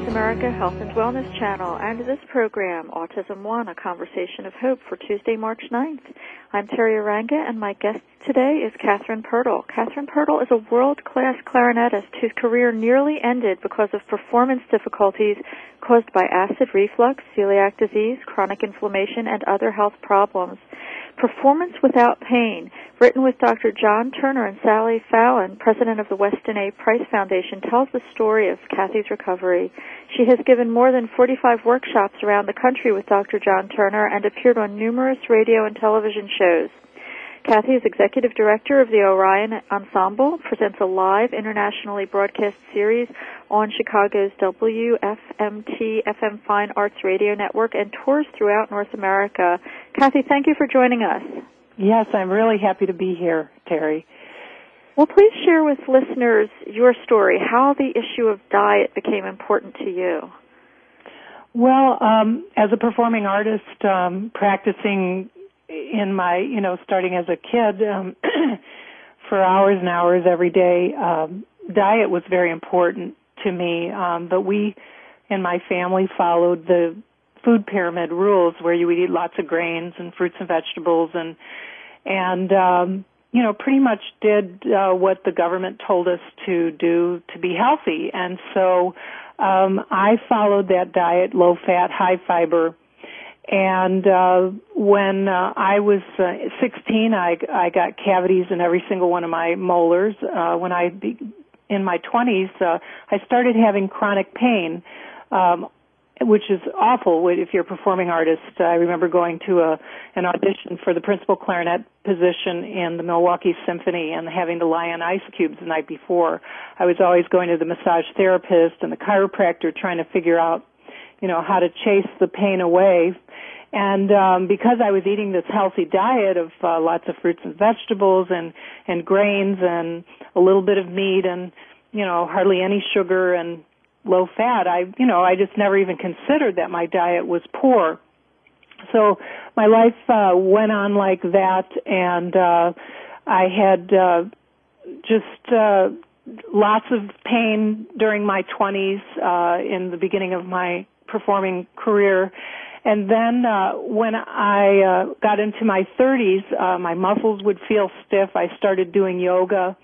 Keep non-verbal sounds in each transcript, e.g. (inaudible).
Voice America Health and Wellness Channel and this program, Autism One, a conversation of hope for Tuesday, March 9th. I'm Teri Arranga, and my guest today is Kathryne Pirtle. Kathryne Pirtle is a world-class clarinetist whose career nearly ended because of performance difficulties caused by acid reflux, celiac disease, chronic inflammation, and other health problems. Performance Without Pain, written with Dr. John Turner and Sally Fallon, president of the Weston A. Price Foundation, tells the story of Kathy's recovery. She has given more than 45 workshops around the country with Dr. John Turner and appeared on numerous radio and television shows. Kathy is executive director of the Orion Ensemble, presents a live internationally broadcast series on Chicago's WFMT FM Fine Arts Radio Network and tours throughout North America. Kathy, thank you for joining us. Yes, I'm really happy to be here, Teri. Well, please share with listeners your story, how the issue of diet became important to you. Well, um, as a performing artist, um, practicing in my, you know, starting as a kid um, (clears throat) for hours and hours every day, um, diet was very important to me. Um, but we, in my family, followed the food pyramid rules where you would eat lots of grains and fruits and vegetables and and um you know pretty much did uh, what the government told us to do to be healthy and so um I followed that diet low fat high fiber and uh when uh, I was uh, 16 I I got cavities in every single one of my molars uh when I be, in my 20s uh I started having chronic pain um which is awful if you're a performing artist. I remember going to a an audition for the principal clarinet position in the Milwaukee Symphony and having to lie on ice cubes the night before. I was always going to the massage therapist and the chiropractor trying to figure out, you know, how to chase the pain away. And um, because I was eating this healthy diet of uh, lots of fruits and vegetables and and grains and a little bit of meat and you know hardly any sugar and low fat, I, you know, I just never even considered that my diet was poor. So my life uh, went on like that, and uh, I had uh, just uh, lots of pain during my 20s, uh, in the beginning of my performing career. And then uh, when I uh, got into my 30s, uh, my muscles would feel stiff. I started doing yoga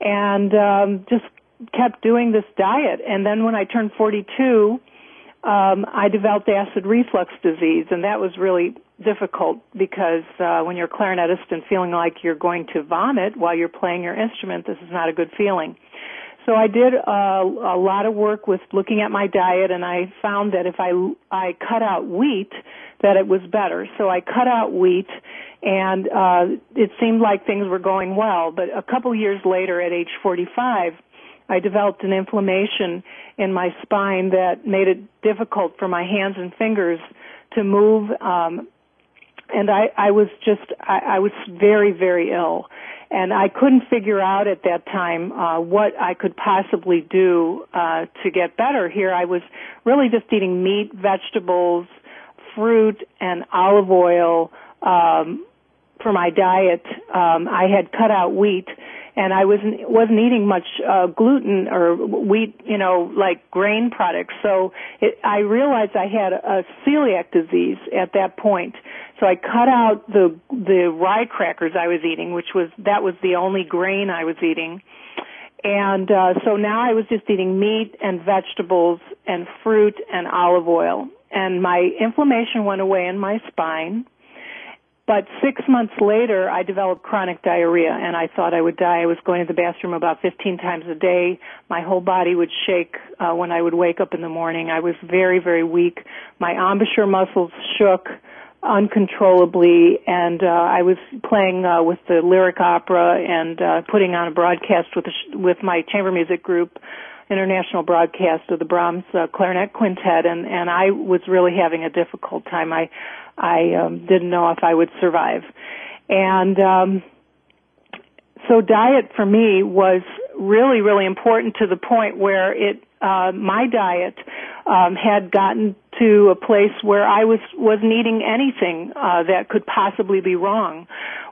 and um, just kept doing this diet. And then when I turned 42, um, I developed acid reflux disease, and that was really difficult because uh, when you're a clarinetist and feeling like you're going to vomit while you're playing your instrument, this is not a good feeling. So I did uh, a lot of work with looking at my diet, and I found that if I I cut out wheat, that it was better. So I cut out wheat, and uh, it seemed like things were going well. But a couple years later, at age 45 I developed an inflammation in my spine that made it difficult for my hands and fingers to move. Um, and I, I was just, I, I was very, very ill. And I couldn't figure out at that time uh, what I could possibly do uh, to get better. Here I was really just eating meat, vegetables, fruit, and olive oil um, for my diet. Um, I had cut out wheat and I wasn't wasn't eating much uh, gluten or wheat, you know, like grain products. So it, I realized I had a celiac disease at that point. So I cut out the the rye crackers I was eating, which was that was the only grain I was eating. And uh, so now I was just eating meat and vegetables and fruit and olive oil. And my inflammation went away in my spine but six months later, I developed chronic diarrhea and I thought I would die. I was going to the bathroom about 15 times a day. My whole body would shake uh, when I would wake up in the morning. I was very, very weak. My embouchure muscles shook uncontrollably and uh, I was playing uh, with the lyric opera and uh, putting on a broadcast with sh- with my chamber music group international broadcast of the Brahms uh, clarinet quintet and and I was really having a difficult time I I um, didn't know if I would survive. And um, so diet for me was really, really important to the point where it, uh, my diet um, had gotten to a place where I was wasn't eating anything uh, that could possibly be wrong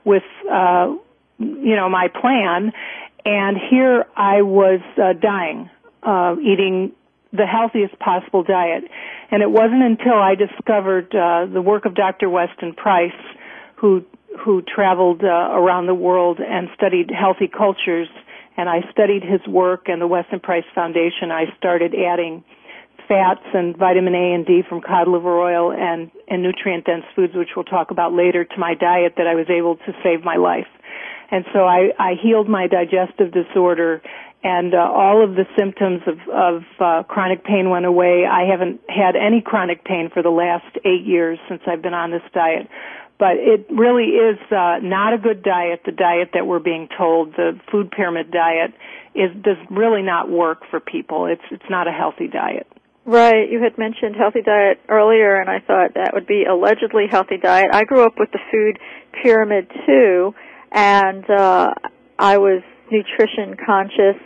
with, uh, you know, my plan. And here I was uh, dying, uh, eating the healthiest possible diet. And it wasn't until I discovered uh, the work of Dr. Weston Price, who who traveled uh, around the world and studied healthy cultures, and I studied his work and the Weston Price Foundation. I started adding fats and vitamin A and D from cod liver oil and and nutrient dense foods, which we'll talk about later, to my diet that I was able to save my life. And so I, I healed my digestive disorder and uh, all of the symptoms of, of uh, chronic pain went away. I haven't had any chronic pain for the last eight years since I've been on this diet. But it really is uh, not a good diet. The diet that we're being told, the food pyramid diet, is does really not work for people. It's it's not a healthy diet. Right. You had mentioned healthy diet earlier, and I thought that would be allegedly healthy diet. I grew up with the food pyramid too, and uh, I was nutrition conscious.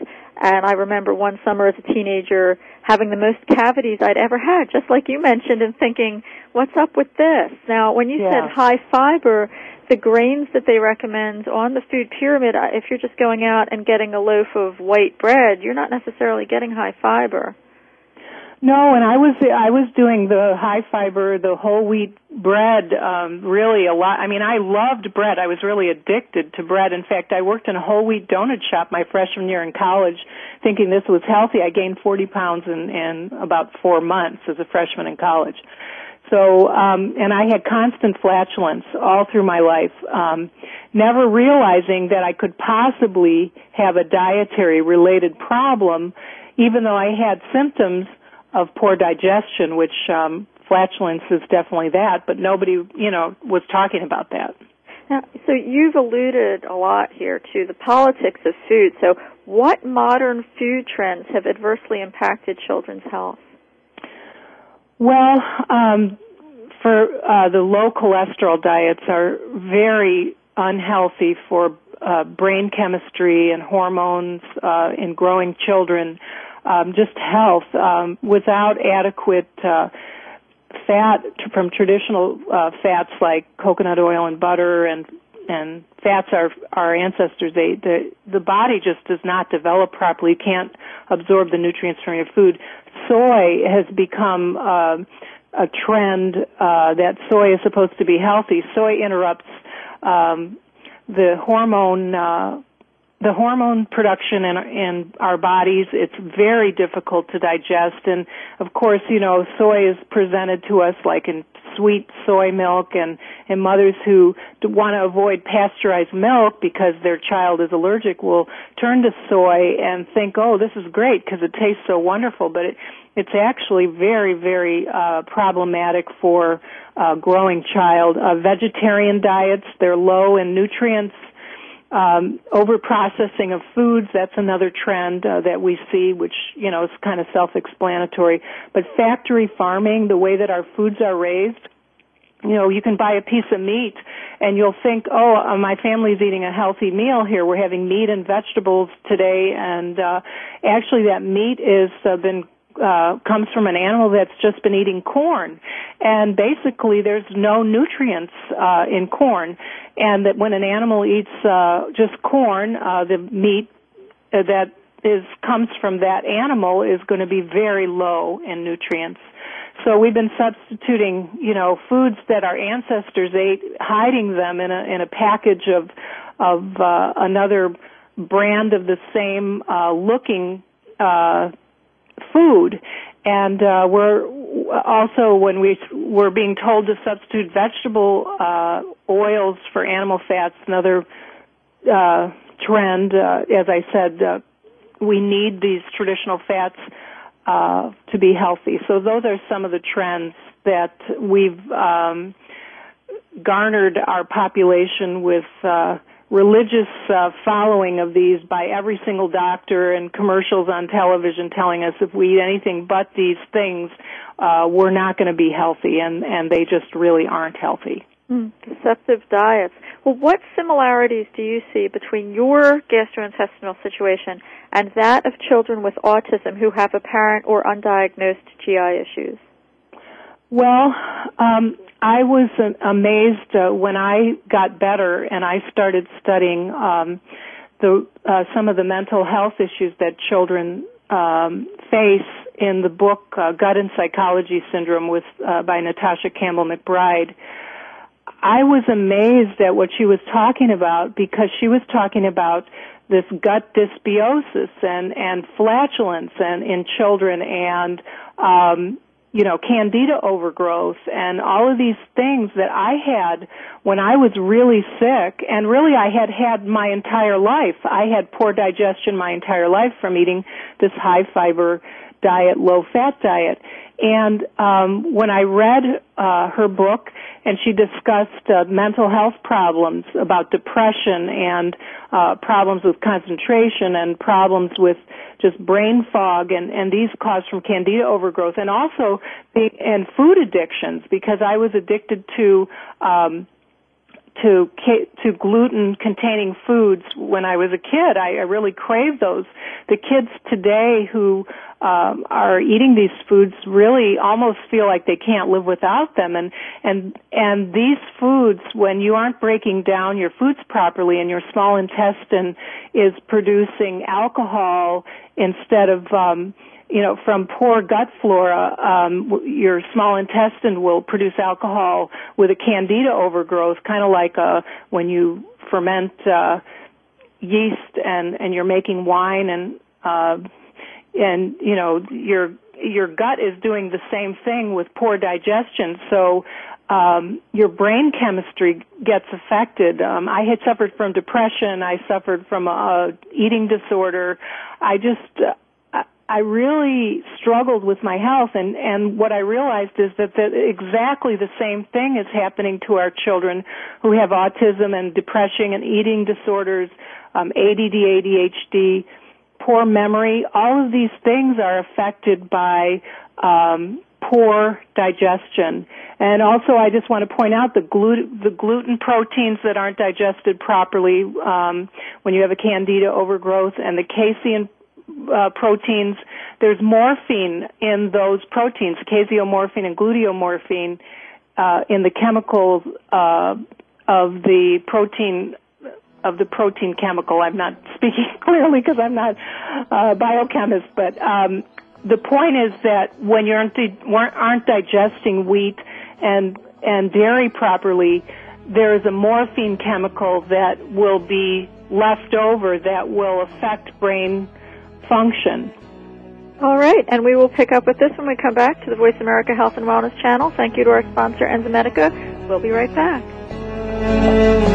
And I remember one summer as a teenager having the most cavities I'd ever had, just like you mentioned, and thinking, what's up with this? Now, when you yeah. said high fiber, the grains that they recommend on the food pyramid, uh, if you're just going out and getting a loaf of white bread, you're not necessarily getting high fiber. No, and I was I was doing the high fiber, the whole wheat bread, um, really a lot. I mean, I loved bread. I was really addicted to bread. In fact, I worked in a whole wheat donut shop my freshman year in college, thinking this was healthy. I gained 40 pounds in, in about four months as a freshman in college. So, um, and I had constant flatulence all through my life, um, never realizing that I could possibly have a dietary related problem, even though I had symptoms of poor digestion, which um, flatulence is definitely that, but nobody, you know, was talking about that. Now, so you've alluded a lot here to the politics of food. So, what modern food trends have adversely impacted children's health? Well, um, for uh, the low cholesterol diets are very unhealthy for uh, brain chemistry and hormones uh, in growing children um, just health um, without adequate uh, fat from traditional uh, fats like coconut oil and butter and and fats our our ancestors ate the the body just does not develop properly you can't absorb the nutrients from your food. Soy has become uh, a trend uh, that soy is supposed to be healthy. Soy interrupts um, the hormone uh, the hormone production in, in our bodies, it's very difficult to digest. And of course, you know, soy is presented to us like in sweet soy milk and, and mothers who want to avoid pasteurized milk because their child is allergic will turn to soy and think, oh, this is great because it tastes so wonderful. But it, it's actually very, very uh, problematic for a growing child. Uh, vegetarian diets, they're low in nutrients um, over processing of foods, that's another trend uh, that we see, which, you know, is kind of self-explanatory. But factory farming, the way that our foods are raised, you know, you can buy a piece of meat and you'll think, oh, uh, my family's eating a healthy meal here. We're having meat and vegetables today and, uh, actually that meat is uh, been uh, comes from an animal that's just been eating corn, and basically there's no nutrients uh, in corn, and that when an animal eats uh, just corn, uh, the meat uh, that is comes from that animal is going to be very low in nutrients. So we've been substituting, you know, foods that our ancestors ate, hiding them in a in a package of of uh, another brand of the same uh, looking uh, food, and uh, we're also when we we're being told to substitute vegetable uh, oils for animal fats, another uh, trend. Uh, as I said, uh, we need these traditional fats uh, to be healthy. So those are some of the trends that we've um, garnered our population with. Religious uh, following of these by every single doctor and commercials on television telling us if we eat anything but these things, uh, we're not going to be healthy, and and they just really aren't healthy. Mm, deceptive diets. Well, what similarities do you see between your gastrointestinal situation and that of children with autism who have apparent or undiagnosed GI issues? Well, um, I was amazed uh, when I got better and I started studying um, the uh, some of the mental health issues that children um, face in the book uh, Gut and Psychology Syndrome with uh, by Natasha Campbell McBride. I was amazed at what she was talking about because she was talking about this gut dysbiosis and and flatulence and in children and um you know, candida overgrowth and all of these things that I had when I was really sick and really I had had my entire life. I had poor digestion my entire life from eating this high fiber diet, low fat diet. And um, when I read uh, her book, and she discussed uh, mental health problems about depression and uh, problems with concentration and problems with just brain fog and, and these caused from candida overgrowth, and also the, and food addictions because I was addicted to um, to to gluten containing foods when I was a kid. I, I really craved those. The kids today who um, are eating these foods really almost feel like they can't live without them. And and and these foods, when you aren't breaking down your foods properly, and your small intestine is producing alcohol instead of um, you know, from poor gut flora, um, your small intestine will produce alcohol with a candida overgrowth, kind of like uh, when you ferment uh, yeast and and you're making wine and uh, and you know your your gut is doing the same thing with poor digestion. So um, your brain chemistry gets affected. Um, I had suffered from depression. I suffered from a, a eating disorder. I just uh, I really struggled with my health and, and what I realized is that, that exactly the same thing is happening to our children who have autism and depression and eating disorders, um, ADD, ADHD, poor memory. All of these things are affected by um, poor digestion. And also, I just want to point out the, glut- the gluten proteins that aren't digested properly um, when you have a candida overgrowth, and the casein uh, proteins, there's morphine in those proteins, casomorphine and gluteomorphine, uh, in the chemicals uh, of the protein of the protein chemical. I'm not speaking (laughs) clearly because I'm not a biochemist, but um, the point is that when you aren't, aren't digesting wheat and and dairy properly, there is a morphine chemical that will be left over that will affect brain function. All right, and we will pick up with this when we come back to the Voice America Health and Wellness channel. Thank you to our sponsor, Enzymedica. We'll be right back.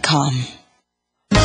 com.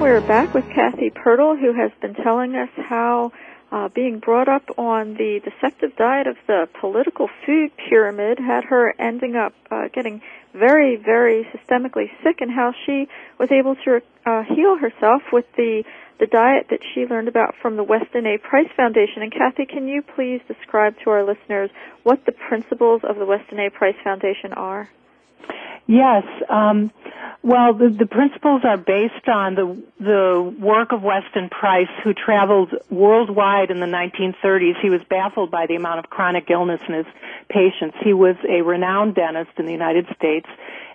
We're back with Kathy Pirtle, who has been telling us how uh, being brought up on the deceptive diet of the political food pyramid had her ending up uh, getting very, very systemically sick, and how she was able to uh, heal herself with the the diet that she learned about from the Weston A. Price Foundation. And Kathy, can you please describe to our listeners what the principles of the Weston A. Price Foundation are? Yes. Um, well, the, the principles are based on the the work of Weston Price, who traveled worldwide in the 1930s. He was baffled by the amount of chronic illness in his patients. He was a renowned dentist in the United States,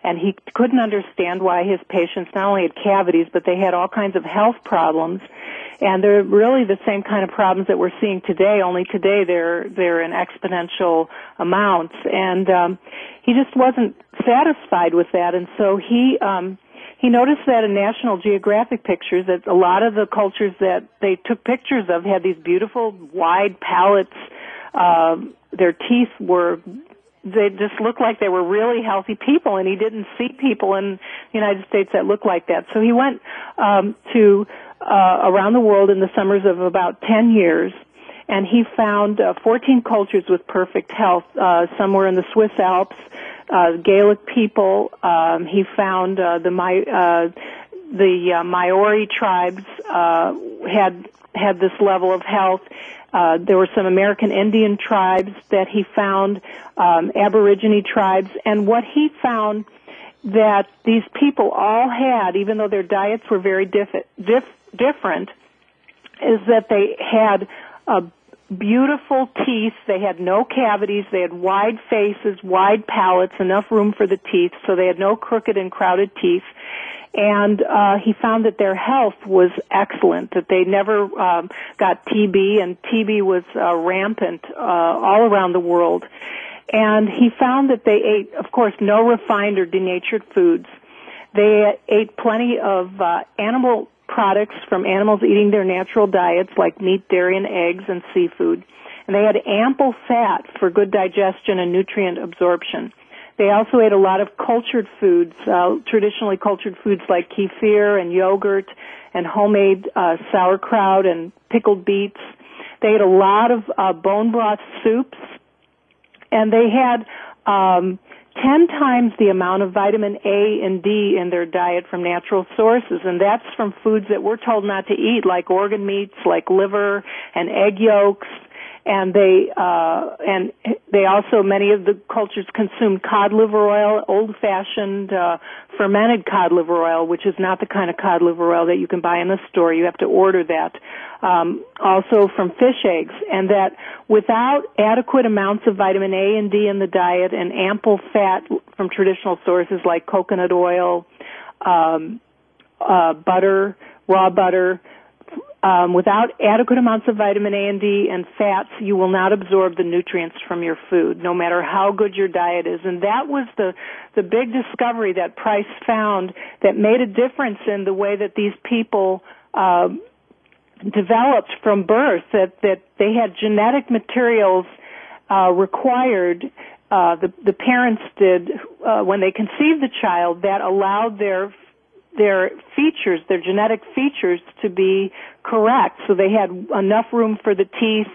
and he couldn't understand why his patients not only had cavities, but they had all kinds of health problems. And they're really the same kind of problems that we're seeing today, only today they're, they're in exponential amounts. And, um, he just wasn't satisfied with that, and so he, um, he noticed that in National Geographic pictures that a lot of the cultures that they took pictures of had these beautiful wide palates. Uh, their teeth were they just looked like they were really healthy people and he didn't see people in the United States that looked like that. So he went um to uh around the world in the summers of about 10 years and he found uh, 14 cultures with perfect health uh somewhere in the Swiss Alps, uh Gaelic people, um he found uh the my uh the uh, Maori tribes uh had had this level of health. Uh, there were some American Indian tribes that he found, um, Aborigine tribes, and what he found that these people all had, even though their diets were very diff- diff- different, is that they had a beautiful teeth. They had no cavities. They had wide faces, wide palates, enough room for the teeth, so they had no crooked and crowded teeth and uh, he found that their health was excellent. That they never um, got TB, and TB was uh, rampant uh, all around the world. And he found that they ate, of course, no refined or denatured foods. They ate plenty of uh, animal products from animals eating their natural diets, like meat, dairy, and eggs, and seafood. And they had ample fat for good digestion and nutrient absorption. They also ate a lot of cultured foods, uh, traditionally cultured foods like kefir and yogurt and homemade uh, sauerkraut and pickled beets. They ate a lot of uh, bone broth soups, and they had um, 10 times the amount of vitamin A and D in their diet from natural sources, and that's from foods that we're told not to eat, like organ meats, like liver and egg yolks, and they uh, and they also many of the cultures consume cod liver oil, old-fashioned uh, fermented cod liver oil, which is not the kind of cod liver oil that you can buy in the store. You have to order that. Um, also from fish eggs, and that without adequate amounts of vitamin A and D in the diet and ample fat from traditional sources like coconut oil, um, uh, butter, raw butter, um, without adequate amounts of vitamin A and D and fats, you will not absorb the nutrients from your food, no matter how good your diet is. And that was the the big discovery that Price found that made a difference in the way that these people uh, developed from birth. That that they had genetic materials uh, required. Uh, the the parents did uh, when they conceived the child that allowed their their features, their genetic features to be correct. So they had enough room for the teeth,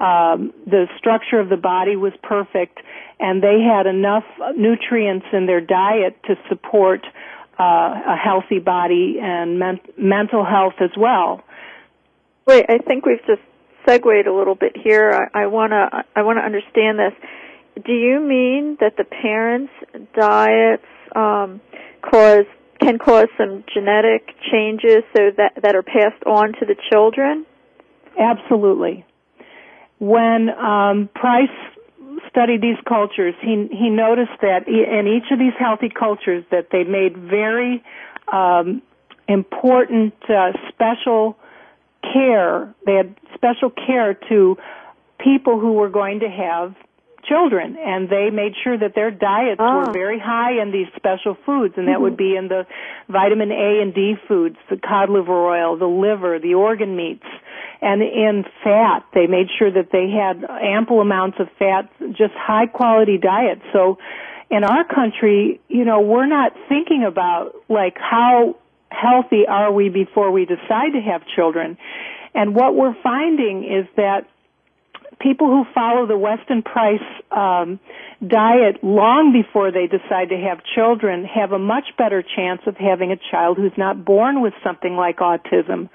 um, the structure of the body was perfect, and they had enough nutrients in their diet to support uh, a healthy body and men- mental health as well. Wait, I think we've just segued a little bit here. I want to I want to understand this. Do you mean that the parents' diets um, cause can cause some genetic changes so that that are passed on to the children? Absolutely. When um, Price studied these cultures, he he noticed that in each of these healthy cultures that they made very um, important uh, special care. They had special care to people who were going to have children and they made sure that their diets oh. were very high in these special foods and that mm-hmm. would be in the vitamin A and D foods, the cod liver oil, the liver, the organ meats and in fat they made sure that they had ample amounts of fat, just high quality diet. So in our country, you know, we're not thinking about like how healthy are we before we decide to have children. And what we're finding is that people who follow the Weston Price um, diet long before they decide to have children have a much better chance of having a child who's not born with something like autism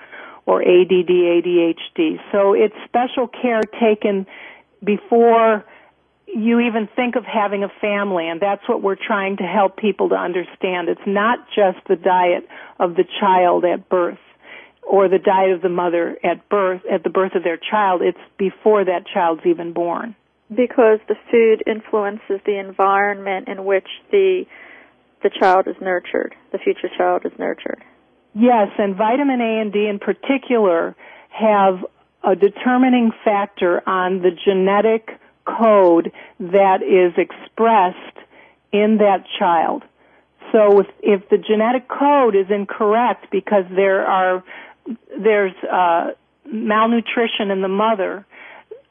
or ADD, ADHD. So it's special care taken before you even think of having a family and that's what we're trying to help people to understand. It's not just the diet of the child at birth or the diet of the mother at birth, at the birth of their child, it's before that child's even born. Because the food influences the environment in which the the child is nurtured, the future child is nurtured. Yes, and vitamin A and D in particular have a determining factor on the genetic code that is expressed in that child. So if, if the genetic code is incorrect because there are there's uh, malnutrition in the mother,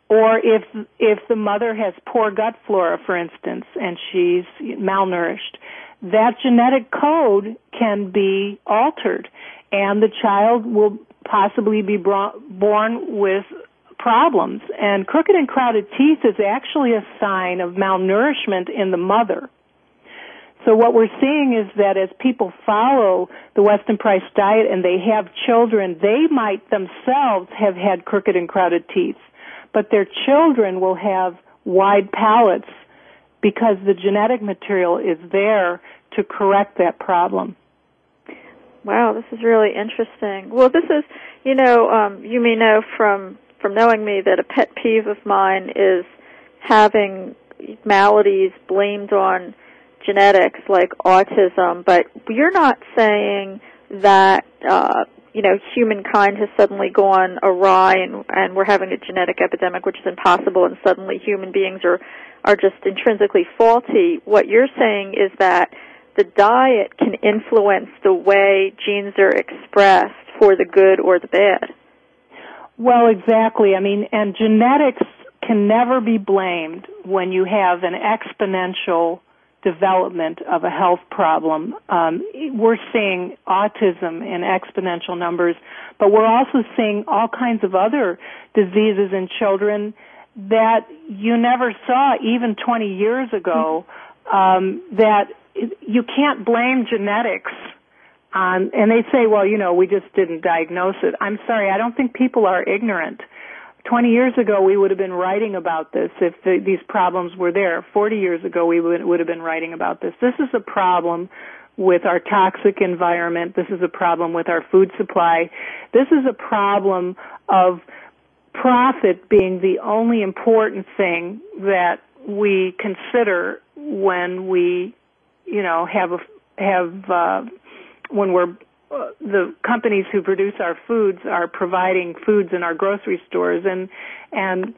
or if if the mother has poor gut flora, for instance, and she's malnourished, that genetic code can be altered, and the child will possibly be born with problems. And crooked and crowded teeth is actually a sign of malnourishment in the mother. So what we're seeing is that as people follow the Weston Price diet and they have children, they might themselves have had crooked and crowded teeth, but their children will have wide palates because the genetic material is there to correct that problem. Wow, this is really interesting. Well, this is, you know, um, you may know from from knowing me that a pet peeve of mine is having maladies blamed on genetics like autism, but you're not saying that uh, you know humankind has suddenly gone awry and and we're having a genetic epidemic, which is impossible, and suddenly human beings are are just intrinsically faulty. What you're saying is that the diet can influence the way genes are expressed for the good or the bad. Well, exactly. I mean, and genetics can never be blamed when you have an exponential development of a health problem. Um, we're seeing autism in exponential numbers, but we're also seeing all kinds of other diseases in children that you never saw even 20 years ago. Um, that you can't blame genetics on, and they say, well, you know, we just didn't diagnose it. I'm sorry, I don't think people are ignorant. 20 years ago, we would have been writing about this if the, these problems were there. 40 years ago, we would, would have been writing about this. This is a problem with our toxic environment. This is a problem with our food supply. This is a problem of profit being the only important thing that we consider when we, you know, have a, have uh, when we're the companies who produce our foods are providing foods in our grocery stores and and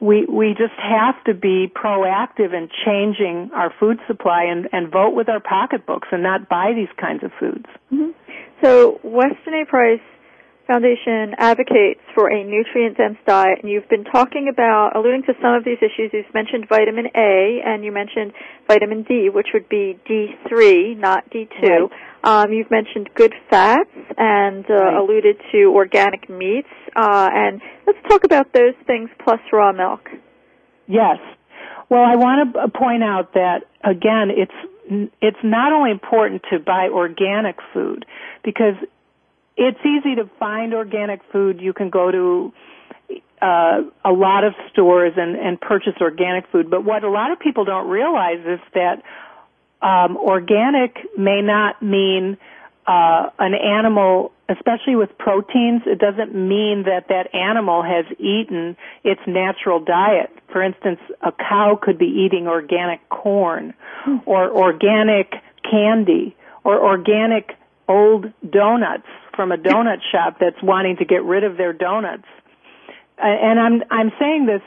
we we just have to be proactive in changing our food supply and and vote with our pocketbooks and not buy these kinds of foods. Mm-hmm. So Weston A. Price Foundation advocates for a nutrient-dense diet, and you've been talking about, alluding to some of these issues. You've mentioned vitamin A, and you mentioned vitamin D, which would be D3, not D2. Right. Um, you've mentioned good fats and uh, right. alluded to organic meats. Uh, and let's talk about those things plus raw milk. Yes. Well, I want to point out that again, it's it's not only important to buy organic food because it's easy to find organic food. You can go to uh, a lot of stores and, and purchase organic food. But what a lot of people don't realize is that um, organic may not mean uh, an animal, especially with proteins, it doesn't mean that that animal has eaten its natural diet. For instance, a cow could be eating organic corn or organic candy or organic old donuts from a donut (laughs) shop that's wanting to get rid of their donuts. And I'm I'm saying this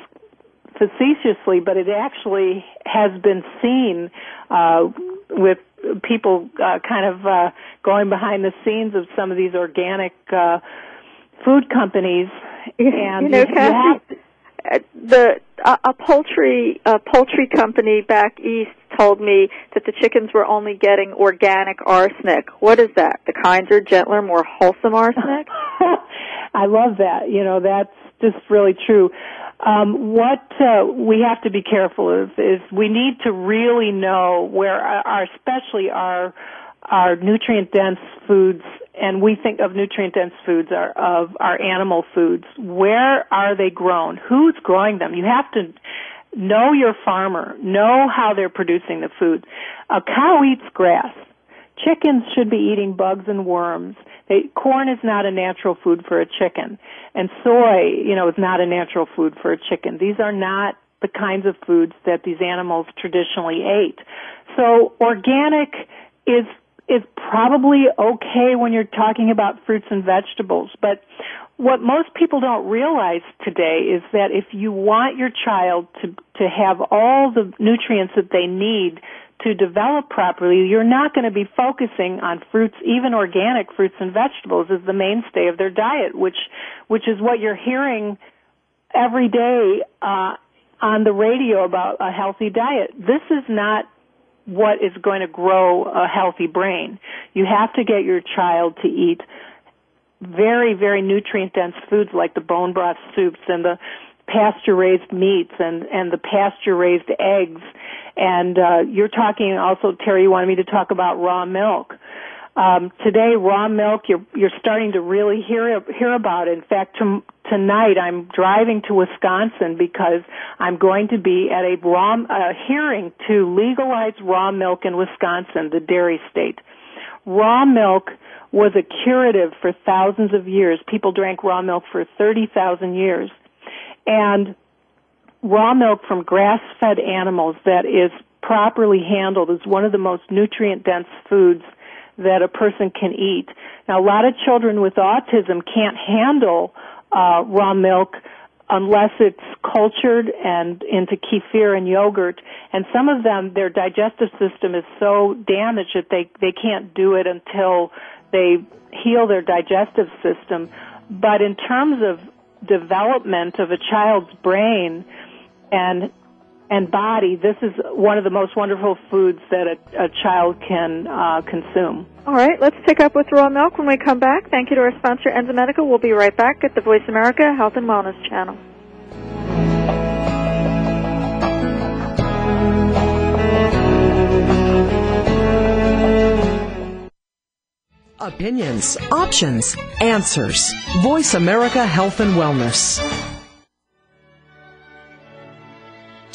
facetiously, but it actually has been seen uh, with people uh, kind of uh, going behind the scenes of some of these organic uh, food companies. And you know, Kathy, the a, a poultry a poultry company back east told me that the chickens were only getting organic arsenic. What is that? The kinder, gentler, more wholesome arsenic? (laughs) I love that. You know, that's just really true. Um, what uh, we have to be careful of is we need to really know where our, especially our our nutrient dense foods, and we think of nutrient dense foods are of our animal foods. Where are they grown? Who's growing them? You have to know your farmer, know how they're producing the food. A cow eats grass. Chickens should be eating bugs and worms. They, corn is not a natural food for a chicken, and soy, you know, is not a natural food for a chicken. These are not the kinds of foods that these animals traditionally ate. So organic is is probably okay when you're talking about fruits and vegetables, but what most people don't realize today is that if you want your child to to have all the nutrients that they need to develop properly, you're not going to be focusing on fruits, even organic fruits and vegetables as the mainstay of their diet, which, which is what you're hearing every day, uh, on the radio about a healthy diet. This is not what is going to grow a healthy brain. You have to get your child to eat very, very nutrient dense foods like the bone broth soups and the pasture raised meats and, and the pasture raised eggs and uh, you're talking also, Teri, you wanted me to talk about raw milk. Um, today, raw milk, you're you're starting to really hear hear about it. In fact, to, tonight I'm driving to Wisconsin because I'm going to be at a raw uh, hearing to legalize raw milk in Wisconsin, the dairy state. Raw milk was a curative for thousands of years. People drank raw milk for 30,000 years. And raw milk from grass-fed animals that is properly handled is one of the most nutrient-dense foods that a person can eat. Now, a lot of children with autism can't handle uh, raw milk unless it's cultured and into kefir and yogurt. And some of them, their digestive system is so damaged that they they can't do it until they heal their digestive system. But in terms of development of a child's brain, and and body, this is one of the most wonderful foods that a, a child can uh, consume. All right, let's pick up with raw milk when we come back. Thank you to our sponsor, Enzymedica. We'll be right back at the Voice America Health and Wellness channel. Opinions, options, answers. Voice America Health and Wellness.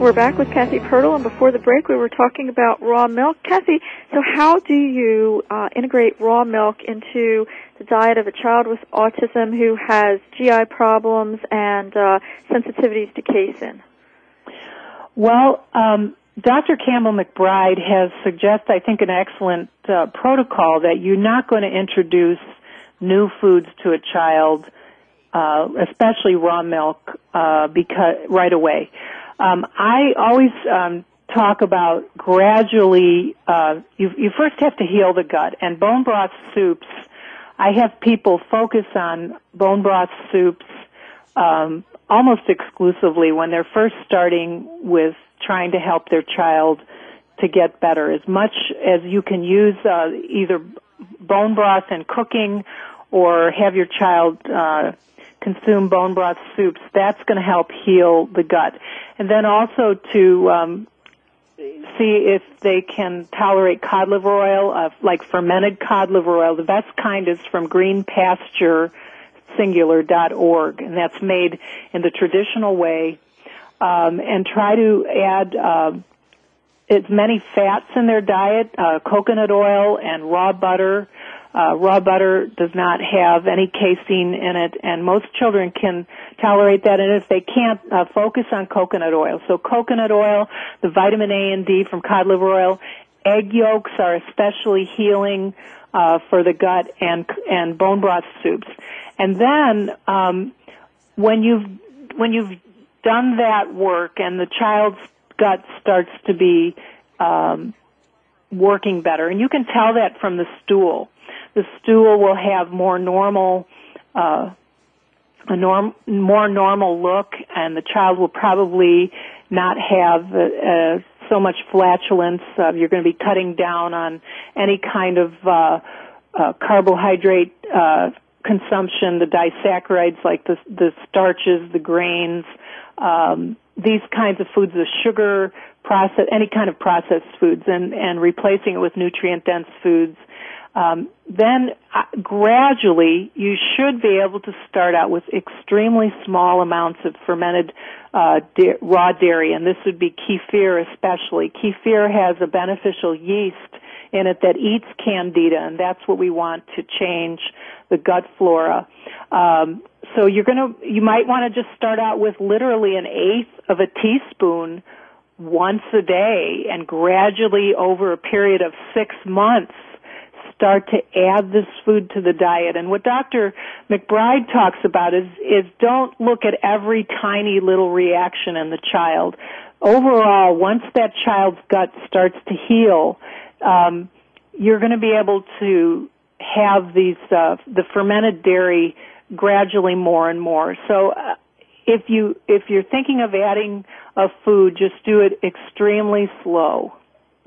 We're back with Kathy Pirtle, and before the break, we were talking about raw milk. Kathy, so how do you uh, integrate raw milk into the diet of a child with autism who has GI problems and uh, sensitivities to casein? Well, um, Dr. Campbell McBride has suggested, I think, an excellent uh, protocol that you're not going to introduce new foods to a child, uh, especially raw milk, uh, because right away. Um, I always um, talk about gradually. Uh, you, you first have to heal the gut, and bone broth soups. I have people focus on bone broth soups um, almost exclusively when they're first starting with trying to help their child to get better. As much as you can use uh, either bone broth in cooking or have your child uh, consume bone broth soups, that's going to help heal the gut. And then also to um, see if they can tolerate cod liver oil, uh, like fermented cod liver oil. The best kind is from Green Pasture singular.org, and that's made in the traditional way. Um, and try to add uh, as many fats in their diet, uh, coconut oil and raw butter. Uh, raw butter does not have any casein in it, and most children can tolerate that. And if they can't, uh, focus on coconut oil. So coconut oil, the vitamin A and D from cod liver oil, egg yolks are especially healing uh, for the gut, and and bone broth soups. And then um, when you've when you've done that work and the child's gut starts to be um, working better, and you can tell that from the stool. The stool will have more normal. Uh, a norm, more normal look, and the child will probably not have uh, uh, so much flatulence. Uh, you're going to be cutting down on any kind of uh, uh, carbohydrate uh, consumption, the disaccharides like the the starches, the grains, um, these kinds of foods, the sugar process, any kind of processed foods, and and replacing it with nutrient dense foods. Um, then uh, gradually you should be able to start out with extremely small amounts of fermented uh, da- raw dairy, and this would be kefir especially. Kefir has a beneficial yeast in it that eats candida, and that's what we want to change the gut flora. Um, so you're to, you might want to just start out with literally an eighth of a teaspoon once a day, and gradually over a period of six months start to add this food to the diet. And what Dr. McBride talks about is, is don't look at every tiny little reaction in the child. Overall, once that child's gut starts to heal, um, you're going to be able to have these uh, the fermented dairy gradually more and more. So uh, if you if you're thinking of adding a food, just do it extremely slow.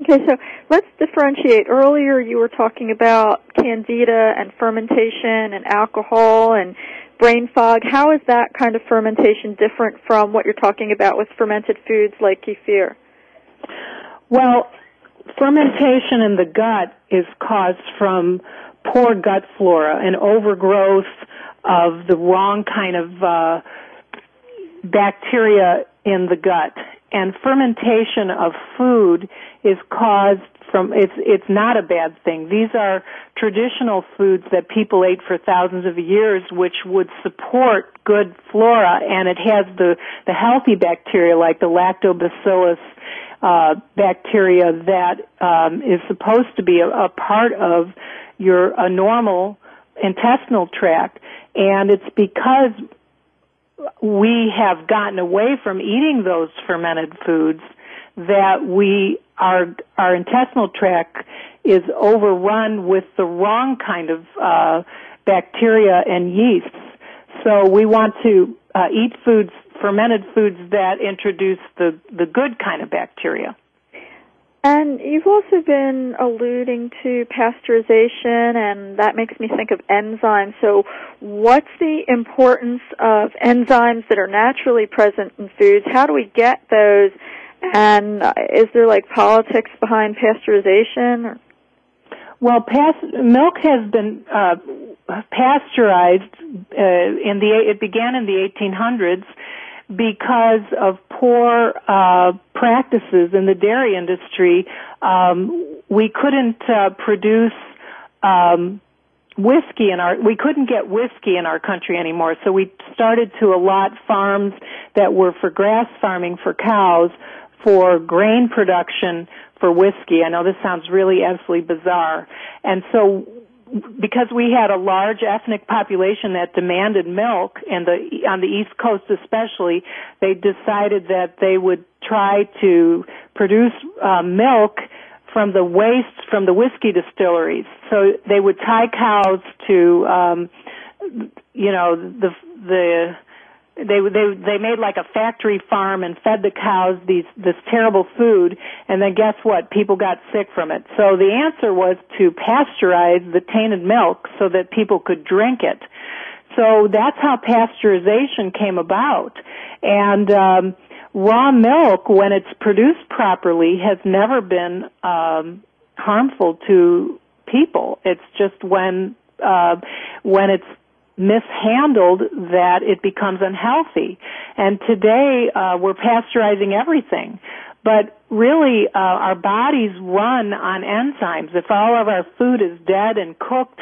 Okay, so let's differentiate. Earlier you were talking about candida and fermentation and alcohol and brain fog. How is that kind of fermentation different from what you're talking about with fermented foods like kefir? Well, fermentation in the gut is caused from poor gut flora and overgrowth of the wrong kind of uh, bacteria in the gut. And fermentation of food is caused from it's it's not a bad thing. These are traditional foods that people ate for thousands of years which would support good flora and it has the the healthy bacteria like the lactobacillus uh, bacteria that um, is supposed to be a, a part of your a normal intestinal tract and it's because we have gotten away from eating those fermented foods that we our our intestinal tract is overrun with the wrong kind of uh, bacteria and yeasts. So we want to uh, eat foods, fermented foods that introduce the the good kind of bacteria. And you've also been alluding to pasteurization, and that makes me think of enzymes. So, what's the importance of enzymes that are naturally present in foods? How do we get those? And is there like politics behind pasteurization? Well, past- milk has been uh, pasteurized uh, in the. It began in the 1800s because of poor uh, practices in the dairy industry. Um, we couldn't uh, produce um, whiskey in our we couldn't get whiskey in our country anymore so we started to allot farms that were for grass farming for cows for grain production for whiskey. I know this sounds really absolutely bizarre. And so because we had a large ethnic population that demanded milk and the on the east coast especially they decided that they would try to produce uh, milk from the waste from the whiskey distilleries. So they would tie cows to um you know the the they they they made like a factory farm and fed the cows these this terrible food and then guess what? People got sick from it. So the answer was to pasteurize the tainted milk so that people could drink it. So that's how pasteurization came about. And um raw milk when it's produced properly has never been um harmful to people. It's just when uh when it's mishandled that it becomes unhealthy. And today uh, we're pasteurizing everything. But really, uh, our bodies run on enzymes. If all of our food is dead and cooked,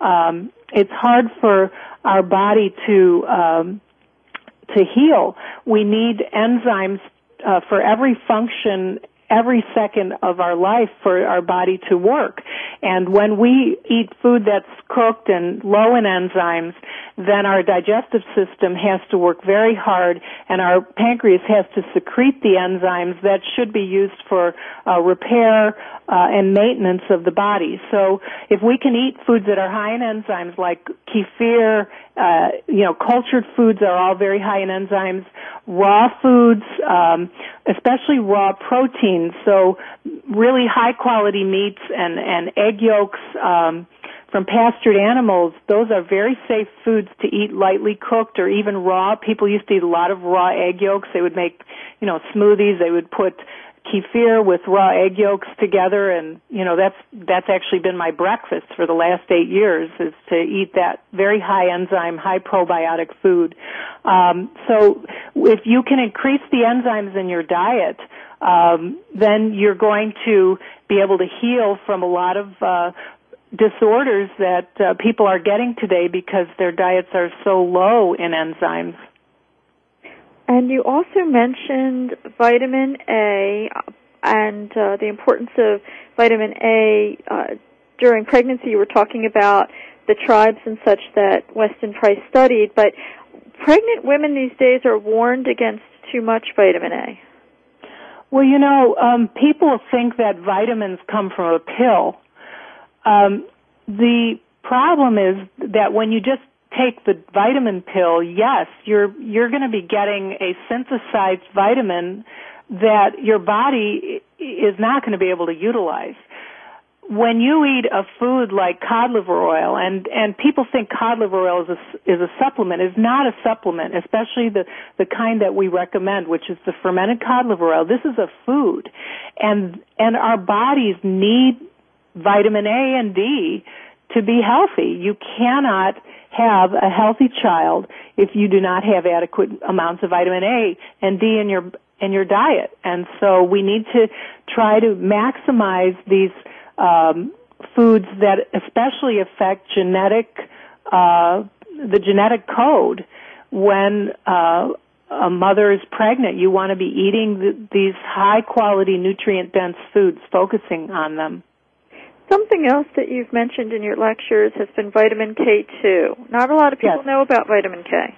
um, it's hard for our body to um, to heal. We need enzymes uh, for every function every second of our life for our body to work. And when we eat food that's cooked and low in enzymes, then our digestive system has to work very hard and our pancreas has to secrete the enzymes that should be used for uh, repair uh, and maintenance of the body. So if we can eat foods that are high in enzymes like kefir, uh, you know, cultured foods are all very high in enzymes. Raw foods, um, especially raw proteins, so really high quality meats and, and egg yolks, um, from pastured animals, those are very safe foods to eat lightly cooked or even raw. People used to eat a lot of raw egg yolks. They would make, you know, smoothies. They would put kefir with raw egg yolks together and you know that's that's actually been my breakfast for the last eight years is to eat that very high enzyme high probiotic food. Um, so if you can increase the enzymes in your diet um, then you're going to be able to heal from a lot of uh, disorders that uh, people are getting today because their diets are so low in enzymes and you also mentioned vitamin A and uh, the importance of vitamin A uh, during pregnancy. You were talking about the tribes and such that Weston Price studied, but pregnant women these days are warned against too much vitamin A. Well, you know, um, people think that vitamins come from a pill. Um, the problem is that when you just take the vitamin pill, yes, you're you're going to be getting a synthesized vitamin that your body is not going to be able to utilize. When you eat a food like cod liver oil, and and people think cod liver oil is a is a supplement, is not a supplement, especially the the kind that we recommend, which is the fermented cod liver oil. This is a food, and and our bodies need vitamin A and D to be healthy. You cannot have a healthy child if you do not have adequate amounts of vitamin A and D in your in your diet. And so we need to try to maximize these um, foods that especially affect genetic uh, the genetic code when uh, a mother is pregnant. You want to be eating the, these high quality nutrient dense foods, focusing on them. Something else that you've mentioned in your lectures has been vitamin K2. Not a lot of people yes. know about vitamin K.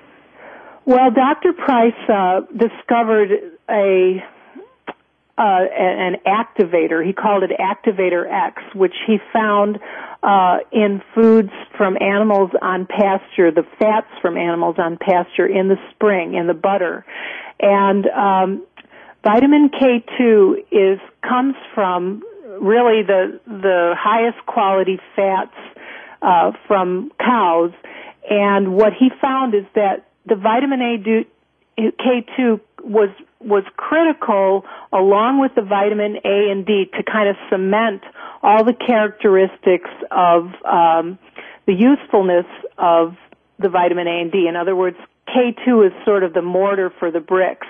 Well, Dr. Price uh, discovered a uh, an activator. He called it Activator X, which he found uh, in foods from animals on pasture, the fats from animals on pasture in the spring, in the butter, and um, vitamin K2 is comes from really the the highest quality fats uh, from cows. And what he found is that the vitamin A do, K2 was was critical along with the vitamin A and D to kind of cement all the characteristics of um, the usefulness of the vitamin A and D. In other words, K2 is sort of the mortar for the bricks.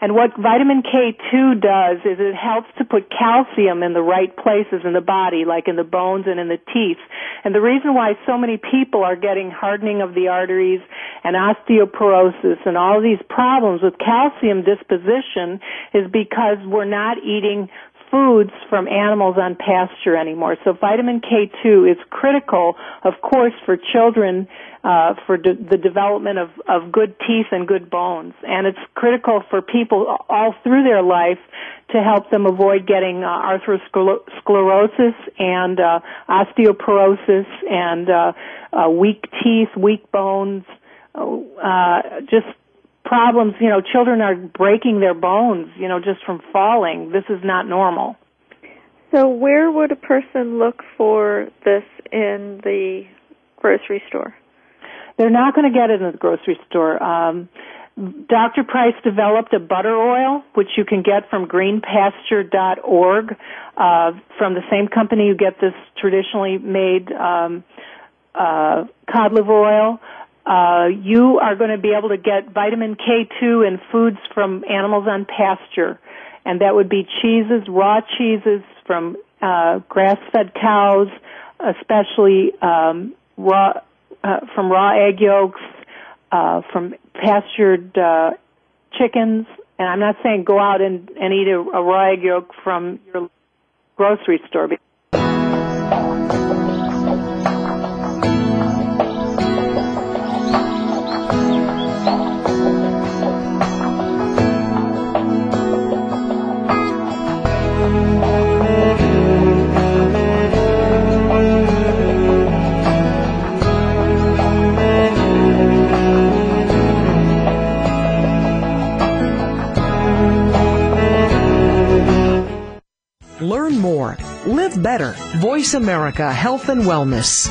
And what vitamin K2 does is it helps to put calcium in the right places in the body, like in the bones and in the teeth. And the reason why so many people are getting hardening of the arteries and osteoporosis and all these problems with calcium disposition is because we're not eating foods from animals on pasture anymore. So vitamin K2 is critical, of course, for children, uh, for de- the development of, of good teeth and good bones. And it's critical for people all through their life to help them avoid getting uh, atherosclerosis and uh, osteoporosis and uh, uh, weak teeth, weak bones, uh, just problems, you know, children are breaking their bones, you know, just from falling. This is not normal. So where would a person look for this in the grocery store? They're not going to get it in the grocery store. Um, Dr. Price developed a butter oil, which you can get from greenpasture.org, uh, from the same company you get this traditionally made um, uh, cod liver oil. Uh, you are going to be able to get vitamin K2 in foods from animals on pasture, and that would be cheeses, raw cheeses from uh, grass-fed cows, especially um, raw uh, from raw egg yolks, uh, from pastured uh, chickens. And I'm not saying go out and, and eat a, a raw egg yolk from your grocery store. Live better. Voice America Health and Wellness.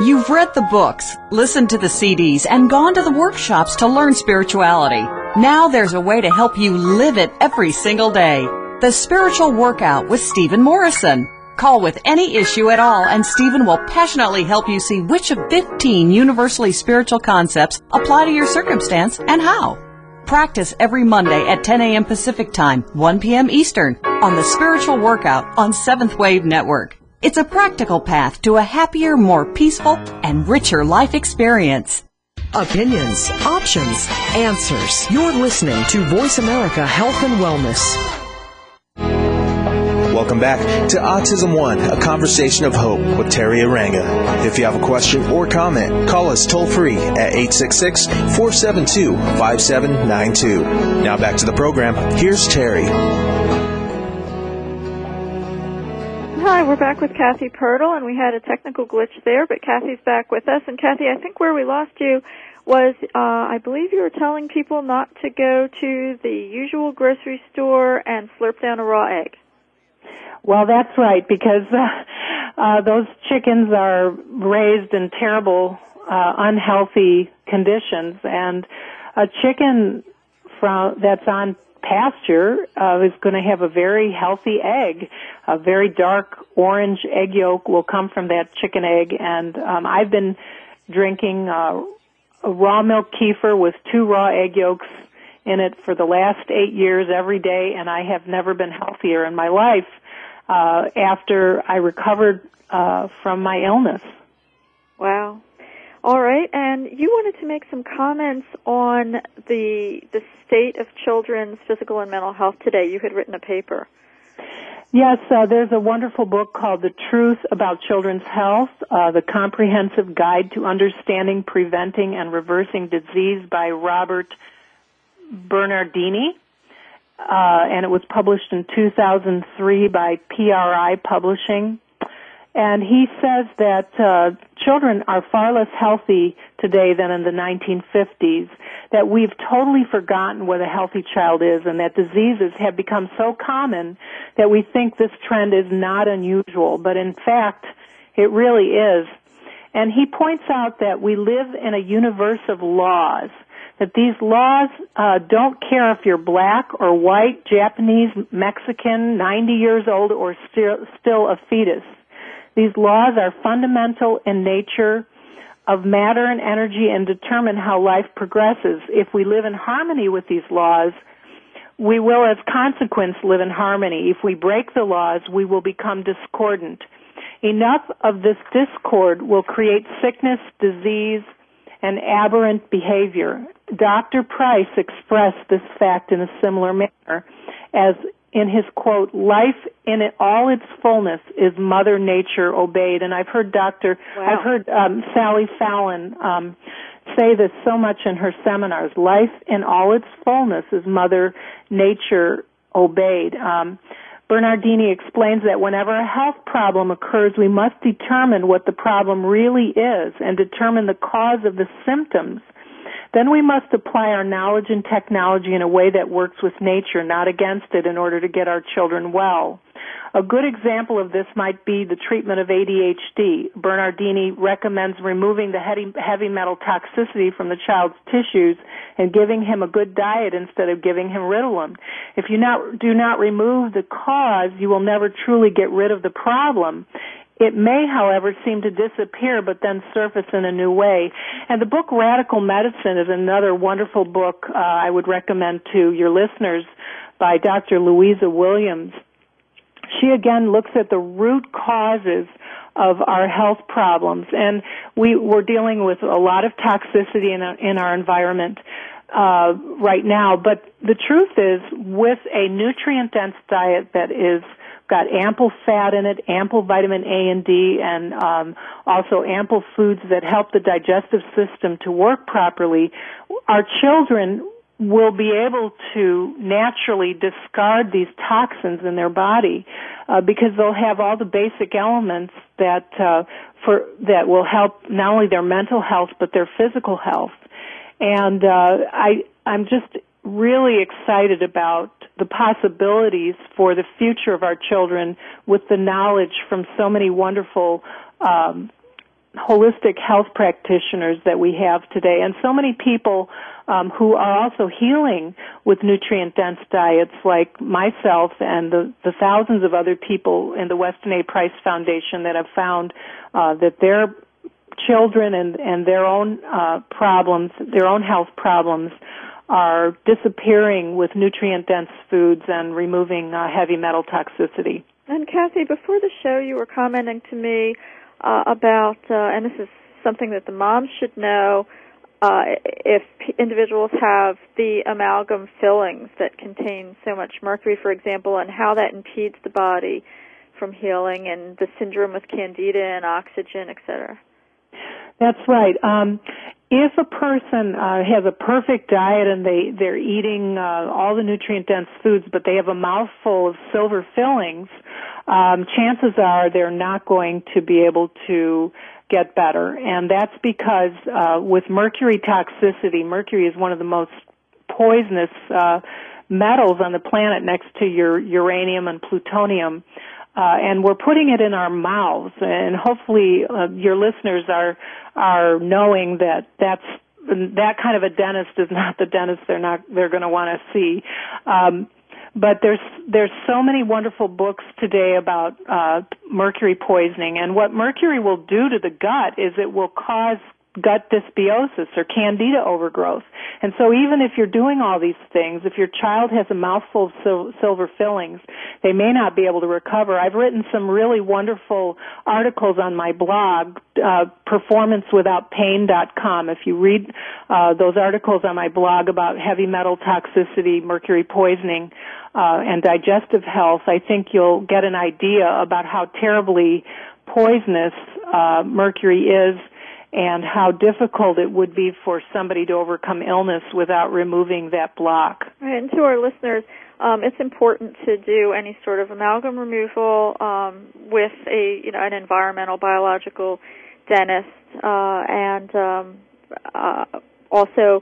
You've read the books, listened to the CDs, and gone to the workshops to learn spirituality. Now there's a way to help you live it every single day. The Spiritual Workout with Stephen Morrison. Call with any issue at all and Stephen will passionately help you see which of 15 universally spiritual concepts apply to your circumstance and how. Practice every Monday at 10 a.m. Pacific Time, 1 p.m. Eastern on the Spiritual Workout on Seventh Wave Network. It's a practical path to a happier, more peaceful, and richer life experience. Opinions, options, answers. You're listening to Voice America Health and Wellness. Welcome back to Autism One, a conversation of hope with Teri Arranga. If you have a question or comment, call us toll free at 866 472 5792. Now back to the program. Here's Teri. Hi, we're back with Kathy Pirtle, and we had a technical glitch there, but Kathy's back with us. And Kathy, I think where we lost you was, uh, I believe you were telling people not to go to the usual grocery store and slurp down a raw egg. Well, that's right, because uh, uh, those chickens are raised in terrible, uh, unhealthy conditions, and a chicken from that's on pasture uh, is going to have a very healthy egg. A very dark orange egg yolk will come from that chicken egg, and um, I've been drinking uh, raw milk kefir with two raw egg yolks in it for the last eight years every day, and I have never been healthier in my life uh, after I recovered uh, from my illness. Wow. All right, and you wanted to make some comments on the the state of children's physical and mental health today. You had written a paper. Yes, uh, there's a wonderful book called The Truth About Children's Health, uh, The Comprehensive Guide to Understanding, Preventing, and Reversing Disease by Robert Bernardini. Uh, and it was published in 2003 by PRI Publishing. And he says that uh, children are far less healthy today than in the 1950s, that we've totally forgotten what a healthy child is, and that diseases have become so common that we think this trend is not unusual, but in fact, it really is. And he points out that we live in a universe of laws, that these laws uh, don't care if you're black or white, Japanese, Mexican, 90 years old, or still, still a fetus these laws are fundamental in nature of matter and energy and determine how life progresses. If we live in harmony with these laws, we will as consequence live in harmony. If we break the laws, we will become discordant. Enough of this discord will create sickness, disease, and aberrant behavior. Dr. Price expressed this fact in a similar manner as in his quote, life in it, all its fullness is Mother Nature obeyed. And I've heard Dr. Wow. I've heard um, Sally Fallon um, say this so much in her seminars. Life in all its fullness is Mother Nature obeyed. Um, Bernardini explains that whenever a health problem occurs, we must determine what the problem really is and determine the cause of the symptoms. Then we must apply our knowledge and technology in a way that works with nature, not against it, in order to get our children well. A good example of this might be the treatment of ADHD. Bernardini recommends removing the heavy, heavy metal toxicity from the child's tissues and giving him a good diet instead of giving him Ritalin. If you not, do not remove the cause, you will never truly get rid of the problem. It may, however, seem to disappear but then surface in a new way. And the book Radical Medicine is another wonderful book uh, I would recommend to your listeners by Dr. Louisa Williams. She again looks at the root causes of our health problems, and we we're dealing with a lot of toxicity in our, in our environment uh, right now. But the truth is, with a nutrient dense diet that is got ample fat in it, ample vitamin A and D, and um, also ample foods that help the digestive system to work properly, our children will be able to naturally discard these toxins in their body uh, because they'll have all the basic elements that uh, for that will help not only their mental health but their physical health. And uh, I I'm just really excited about the possibilities for the future of our children with the knowledge from so many wonderful um, holistic health practitioners that we have today, and so many people um, who are also healing with nutrient dense diets, like myself and the, the thousands of other people in the Weston A. Price Foundation that have found uh, that their children and and their own uh, problems, their own health problems, are disappearing with nutrient dense foods and removing uh, heavy metal toxicity. And Kathy, before the show, you were commenting to me uh, about, uh, and this is something that the moms should know, uh, if individuals have the amalgam fillings that contain so much mercury, for example, and how that impedes the body from healing, and the syndrome with candida and oxygen, etc. That's right. Um, if a person uh, has a perfect diet and they they're eating uh, all the nutrient dense foods, but they have a mouthful of silver fillings, um, chances are they're not going to be able to get better, and that's because uh, with mercury toxicity, mercury is one of the most poisonous uh, metals on the planet next to your uranium and plutonium uh, and we're putting it in our mouths. And hopefully, uh, your listeners are are knowing that that's that kind of a dentist is (laughs) not the dentist they're not they're going to want to see. Um, but there's there's so many wonderful books today about uh, mercury poisoning, and what mercury will do to the gut is it will cause gut dysbiosis or candida overgrowth. And so even if you're doing all these things, if your child has a mouthful of sil- silver fillings, they may not be able to recover. I've written some really wonderful articles on my blog, uh, performancewithoutpain.com. If you read uh, those articles on my blog about heavy metal toxicity, mercury poisoning, uh, and digestive health, I think you'll get an idea about how terribly poisonous uh, mercury is and how difficult it would be for somebody to overcome illness without removing that block. And to our listeners, um, it's important to do any sort of amalgam removal um, with a you know an environmental biological dentist, uh, and um, uh, also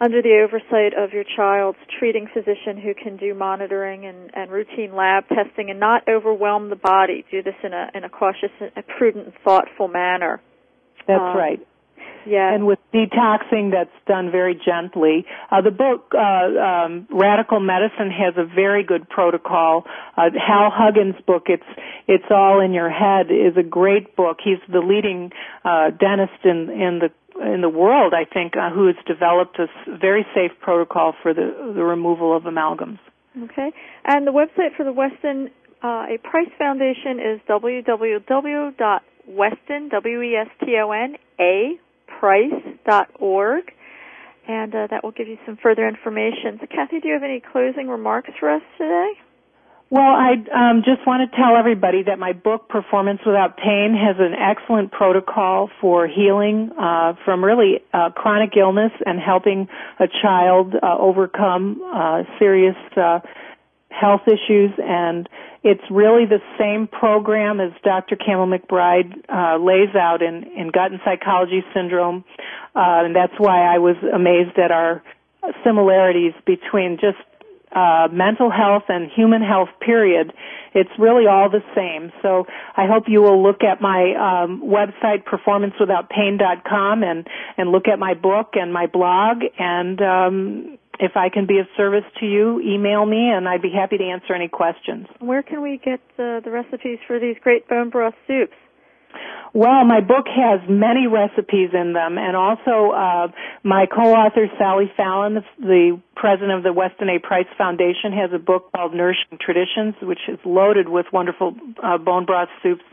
under the oversight of your child's treating physician who can do monitoring and, and routine lab testing and not overwhelm the body. Do this in a in a cautious, a prudent, thoughtful manner. That's um, right. Yeah. And with detoxing, that's done very gently. Uh, the book, uh, um, Radical Medicine has a very good protocol. Uh, Hal Huggins' book, It's, It's All in Your Head, is a great book. He's the leading, uh, dentist in, in the in the world, I think, uh, who has developed a very safe protocol for the, the removal of amalgams. Okay. And the website for the Weston uh, A Price Foundation is www Weston, W-E-S-T-O-N, A, price.org. And uh, that will give you some further information. So, Kathy, do you have any closing remarks for us today? Well, I um, just want to tell everybody that my book, Performance Without Pain, has an excellent protocol for healing uh, from really uh, chronic illness and helping a child uh, overcome uh, serious uh, health issues, and it's really the same program as Dr. Campbell McBride uh, lays out in, in gut and psychology syndrome, uh, and that's why I was amazed at our similarities between just uh, mental health and human health period. It's really all the same. So I hope you will look at my um, website, performancewithoutpain.com, and and look at my book and my blog. And um, if I can be of service to you, email me, and I'd be happy to answer any questions. Where can we get uh, the recipes for these great bone broth soups? Well, my book has many recipes in them, and also uh, my co-author Sally Fallon, the, the president of the Weston A. Price Foundation, has a book called Nourishing Traditions, which is loaded with wonderful uh, bone broth soups.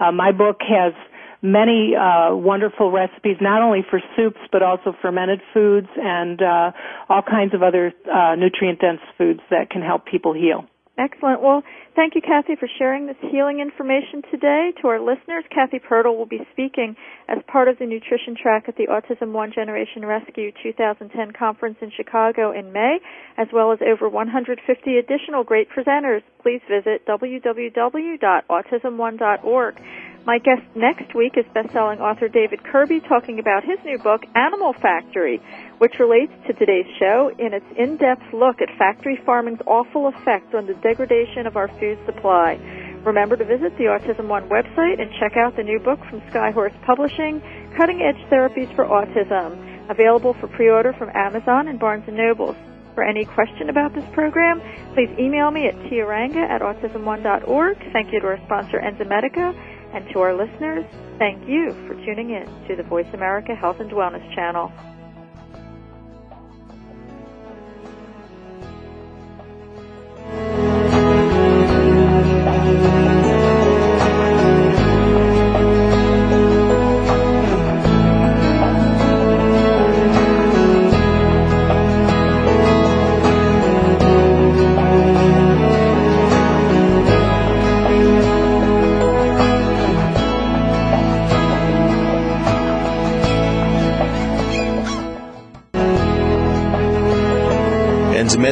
Uh, my book has many uh, wonderful recipes, not only for soups but also fermented foods and uh, all kinds of other uh, nutrient-dense foods that can help people heal. Excellent. Well, thank you, Kathy, for sharing this healing information today. To our listeners, Kathy Pirtle will be speaking as part of the nutrition track at the Autism One Generation Rescue 2010 conference in Chicago in May, as well as over 150 additional great presenters. Please visit www.autismone.org. My guest next week is best-selling author David Kirby talking about his new book, Animal Factory, which relates to today's show in its in-depth look at factory farming's awful effect on the degradation of our food supply. Remember to visit the Autism One website and check out the new book from Skyhorse Publishing, Cutting Edge Therapies for Autism, available for pre-order from Amazon and Barnes & Nobles. For any question about this program, please email me at tiaranga at autismone.org. Thank you to our sponsor, Enzymedica and to our listeners, thank you for tuning in to the Voice America Health and Wellness channel.